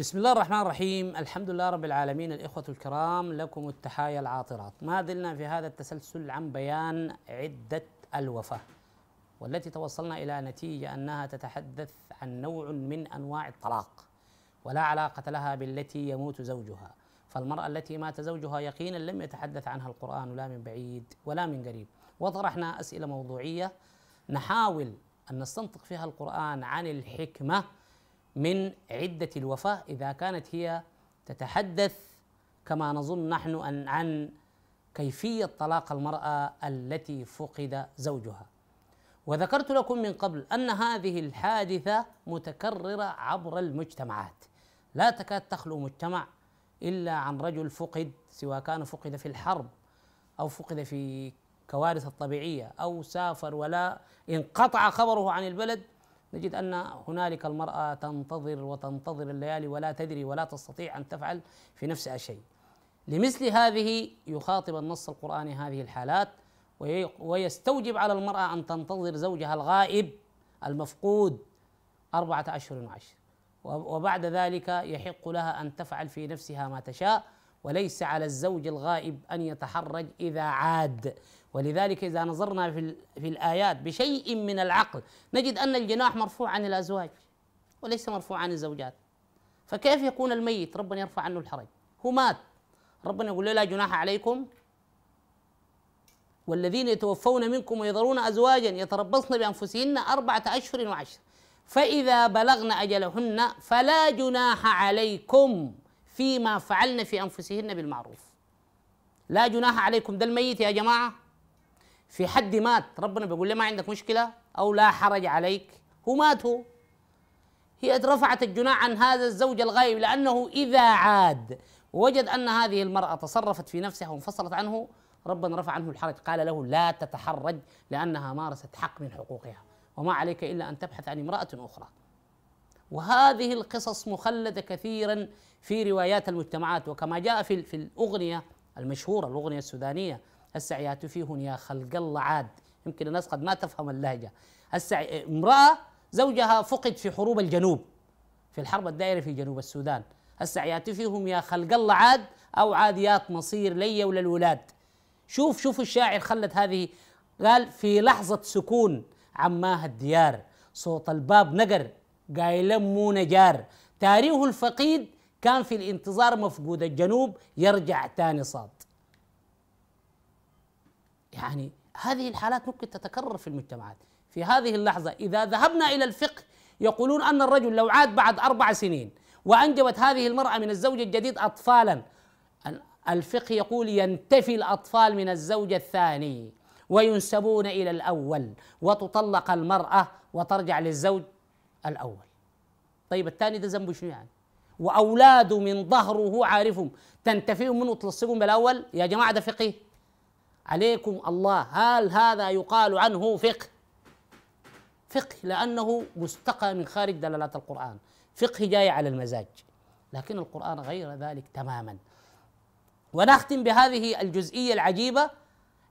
بسم الله الرحمن الرحيم. الحمد لله رب العالمين. الإخوة الكرام لكم التحايا العاطرات. ما زلنا في هذا التسلسل عن بيان عدة الوفاة والتي توصلنا إلى نتيجة أنها تتحدث عن نوع من أنواع الطلاق ولا علاقة لها بالتي يموت زوجها. فالمرأة التي مات زوجها يقينا لم يتحدث عنها القرآن لا من بعيد ولا من قريب. وطرحنا أسئلة موضوعية نحاول أن نستنطق فيها القرآن عن الحكمة من عدة الوفاة إذا كانت هي تتحدث كما نظن نحن أن عن كيفية طلاق المرأة التي فقد زوجها. وذكرت لكم من قبل أن هذه الحادثة متكررة عبر المجتمعات. لا تكاد تخلو مجتمع إلا عن رجل فقد سواء كان فقد في الحرب أو فقد في كوارث الطبيعية أو سافر ولا انقطع خبره عن البلد نجد أن هنالك المرأة تنتظر وتنتظر الليالي ولا تدري ولا تستطيع أن تفعل في نفسها شيء. لمثل هذه يخاطب النص القراني هذه الحالات ويستوجب على المرأة أن تنتظر زوجها الغائب المفقود أربعة أشهر وعشر وبعد ذلك يحق لها أن تفعل في نفسها ما تشاء وليس على الزوج الغائب أن يتحرج إذا عاد. ولذلك إذا نظرنا في, في الآيات بشيء من العقل نجد أن الجناح مرفوع عن الأزواج وليس مرفوع عن الزوجات. فكيف يكون الميت؟ ربنا يرفع عنه الحرج. هو مات. ربنا يقول له لا جناح عليكم. والذين يتوفون منكم ويذرون أزواجا يتربصن بأنفسهن أربعة أشهر وعشر. فإذا بلغن أجلهن فلا جناح عليكم. فيما فعلن في أنفسهن بالمعروف. لا جناح عليكم ده الميت يا جماعة. في حد مات ربنا بيقول له ما عندك مشكلة أو لا حرج عليك. هو مات هو. هي رفعت الجناح عن هذا الزوج الغائب لأنه إذا عاد وجد أن هذه المرأة تصرفت في نفسها وانفصلت عنه ربنا رفع عنه الحرج. قال له لا تتحرج لأنها مارست حق من حقوقها. وما عليك إلا أن تبحث عن امرأة أخرى. وهذه القصص مخلدة كثيرا في روايات المجتمعات. وكما جاء في, في الأغنية المشهورة الأغنية السودانية هسه فيهن يا خلق الله عاد. يمكن الناس قد ما تفهم اللهجة. هسه امرأة زوجها فقد في حروب الجنوب في الحرب الدائرة في جنوب السودان. هسه فيهم يا خلق الله عاد أو عاديات مصير لي وللولاد. شوف شوف الشاعر خلت هذه. قال في لحظة سكون عماه الديار. صوت الباب نقر. قايل مو نجار. تاريخ الفقيد كان في الانتظار مفقود الجنوب يرجع تاني صاد. يعني هذه الحالات ممكن تتكرر في المجتمعات. في هذه اللحظة إذا ذهبنا إلى الفقه يقولون أن الرجل لو عاد بعد أربع سنين وأنجبت هذه المرأة من الزوج الجديد أطفالا الفقه يقول ينتفي الأطفال من الزوج الثاني وينسبون إلى الأول وتطلق المرأة وترجع للزوج الأول. طيب الثاني ده ذنبه شنو يعني؟ وأولاده من ظهره عارفهم. تنتفيهم منه وتصلقهم بالأول؟ يا جماعة ده فقه عليكم الله. هل هذا يقال عنه فقه؟ فقه لأنه مستقى من خارج دلالات القرآن. فقه جاي على المزاج. لكن القرآن غير ذلك تماما. ونختم بهذه الجزئية العجيبة.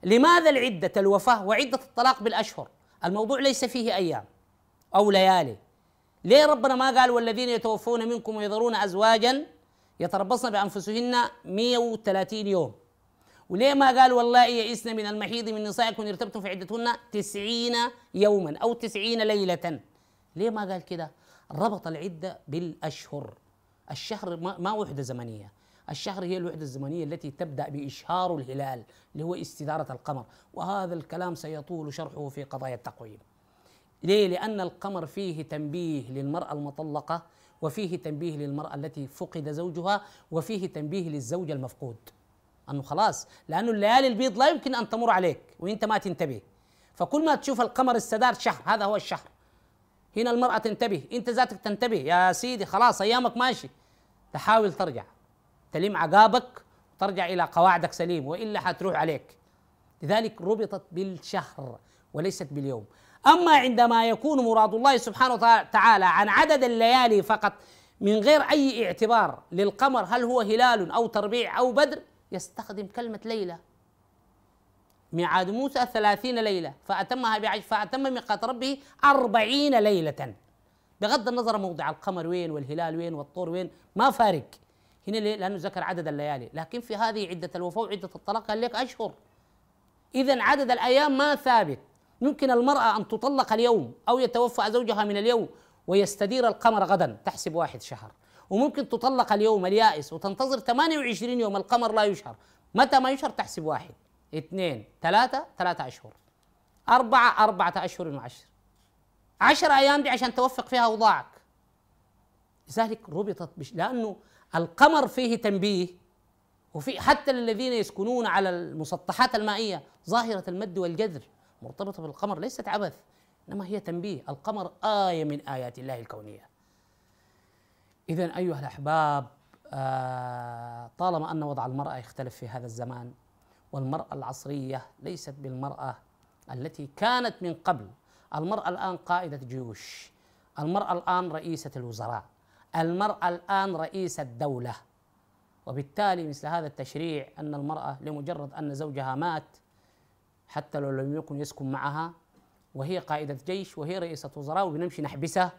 لماذا العدة الوفاة وعدة الطلاق بالأشهر؟ الموضوع ليس فيه أيام أو ليالي. ليه ربنا ما قال والذين يتوفون منكم ويذرون أزواجا يتربصن بأنفسهن 130 يوم؟ وليه ما قال والله يئسن من المحيض من نسائكم ارتبتم في عدتهن تسعين يوما أو تسعين ليلة؟ ليه ما قال كده؟ ربط العدة بالأشهر. الشهر ما وحدة زمنية. الشهر هي الوحدة الزمنية التي تبدأ بإشهار الهلال اللي هو استدارة القمر. وهذا الكلام سيطول شرحه في قضايا التقويم. ليه؟ لأن القمر فيه تنبيه للمرأة المطلقة وفيه تنبيه للمرأة التي فقد زوجها وفيه تنبيه للزوج المفقود. أنه خلاص لأنه الليالي البيض لا يمكن أن تمر عليك وأنت ما تنتبه. فكل ما تشوف القمر استدار شهر هذا هو الشهر. هنا المرأة تنتبه أنت ذاتك تنتبه. يا سيدي خلاص أيامك ماشي. تحاول ترجع. تلم عقابك وترجع إلى قواعدك سليم وإلا حتروح عليك. لذلك ربطت بالشهر وليست باليوم. أما عندما يكون مراد الله سبحانه وتعالى عن عدد الليالي فقط من غير أي اعتبار للقمر هل هو هلال أو تربيع أو بدر؟ يستخدم كلمة ليلة. ميعاد موسى ثلاثين ليلة فأتمها بعشر فأتم ميقات ربه أربعين ليلة. بغض النظر موضع القمر وين والهلال وين والطور وين ما فارق. هنا ليه؟ لأنه ذكر عدد الليالي. لكن في هذه عدة الوفاة وعدة الطلاق قال لك أشهر. اذا عدد الأيام ما ثابت. يمكن المرأة أن تطلق اليوم أو يتوفى زوجها من اليوم ويستدير القمر غدا تحسب واحد شهر. وممكن تطلق اليوم اليائس وتنتظر 28 يوم القمر لا يشهر. متى ما يشهر تحسب واحد. اثنين ثلاثة ثلاثة أشهر. أربعة أربعة أشهر وعشر. عشر أيام دي عشان توفق فيها أوضاعك. لذلك ربطت بش لأنه القمر فيه تنبيه وفي حتى للذين يسكنون على المسطحات المائية ظاهرة المد والجذر. مرتبطة بالقمر ليست عبث إنما هي تنبيه. القمر آية من آيات الله الكونية. إذا أيها الأحباب آه طالما أن وضع المرأة يختلف في هذا الزمان والمرأة العصرية ليست بالمرأة التي كانت من قبل. المرأة الآن قائدة جيوش. المرأة الآن رئيسة الوزراء. المرأة الآن رئيسة دولة وبالتالي مثل هذا التشريع أن المرأة لمجرد أن زوجها مات حتى لو لم يكن يسكن معها وهي قائدة جيش وهي رئيسة وزراء وبنمشي نحبسها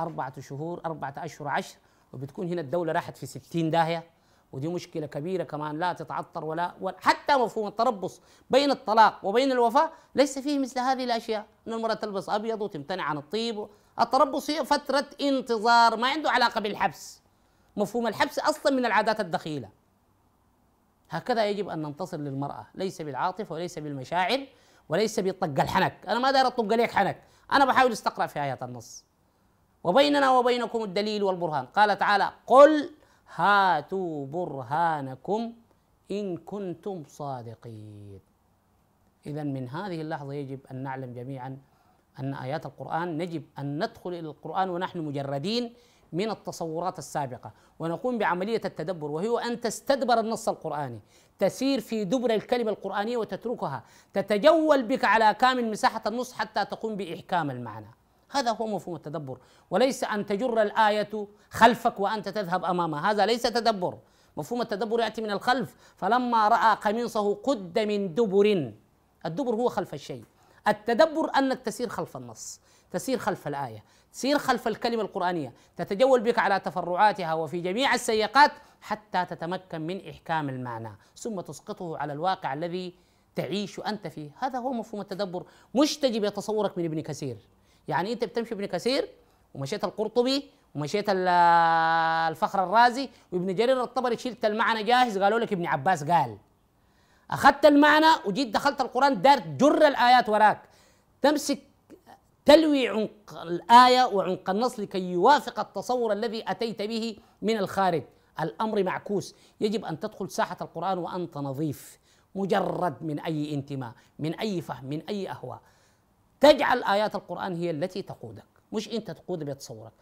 أربعة شهور أربعة أشهر عشر وبتكون هنا الدولة راحت في ستين داهية. ودي مشكلة كبيرة كمان لا تتعطر ولا, ولا حتى مفهوم التربص بين الطلاق وبين الوفاة ليس فيه مثل هذه الأشياء. أن المرأة تلبس أبيض وتمتنع عن الطيب التربص هي فترة انتظار ما عنده علاقة بالحبس. مفهوم الحبس أصلا من العادات الدخيلة. هكذا يجب أن ننتصر للمرأة. ليس بالعاطفة وليس بالمشاعر وليس بطق الحنك. أنا ما داير أطق عليك حنك. أنا بحاول استقرأ في آيات النص. وبيننا وبينكم الدليل والبرهان. قال تعالى قل هاتوا برهانكم إن كنتم صادقين. إذا من هذه اللحظة يجب أن نعلم جميعا أن آيات القرآن نجب أن ندخل إلى القرآن ونحن مجردين من التصورات السابقة. ونقوم بعملية التدبر وهي أن تستدبر النص القرآني. تسير في دبر الكلمة القرآنية وتتركها. تتجول بك على كامل مساحة النص حتى تقوم بإحكام المعنى. هذا هو مفهوم التدبر. وليس أن تجر الآية خلفك وأنت تذهب أمامها. هذا ليس تدبر. مفهوم التدبر يأتي من الخلف. فلما رأى قميصه قد من دبر. الدبر هو خلف الشيء. التدبر أنك تسير خلف النص. تسير خلف الآية تسير خلف الكلمة القرآنية تتجول بك على تفرعاتها وفي جميع السياقات حتى تتمكن من إحكام المعنى ثم تسقطه على الواقع الذي تعيش أنت فيه. هذا هو مفهوم التدبر. مش تجي بتصورك من ابن كثير. يعني أنت بتمشي ابن كثير ومشيت القرطبي ومشيت الفخر الرازي وابن جرير الطبري شلت المعنى جاهز قالوا لك ابن عباس قال. أخذت المعنى وجيت دخلت القرآن دار جر الآيات وراك. تمسك تلوي عمق الآية وعمق النص لكي يوافق التصور الذي أتيت به من الخارج. الأمر معكوس. يجب أن تدخل ساحة القرآن وأنت نظيف مجرد من أي انتماء من أي فهم من أي أهواء. تجعل آيات القرآن هي التي تقودك مش أنت تقود بتصورك.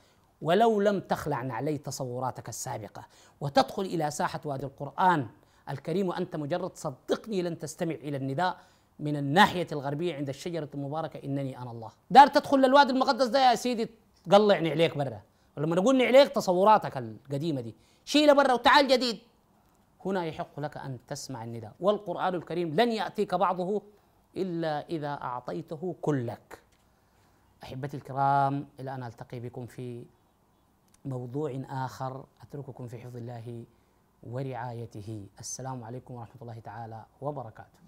ولو لم تخلع نعلي تصوراتك السابقة. وتدخل إلى ساحة وادي القرآن الكريم وأنت مجرد صدقني لن تستمع إلى النداء. من الناحية الغربية عند الشجرة المباركة إنني أنا الله. دار تدخل للوادي المقدس ده يا سيدي تقلعني عليك برا. ولما نقول عليك تصوراتك القديمة دي. شيلها برا وتعال جديد. هنا يحق لك أن تسمع النداء. والقرآن الكريم لن يأتيك بعضه إلا إذا أعطيته كلك. أحبتي الكرام إلى أن ألتقي بكم في موضوع آخر. أترككم في حفظ الله ورعايته. السلام عليكم ورحمة الله تعالى وبركاته.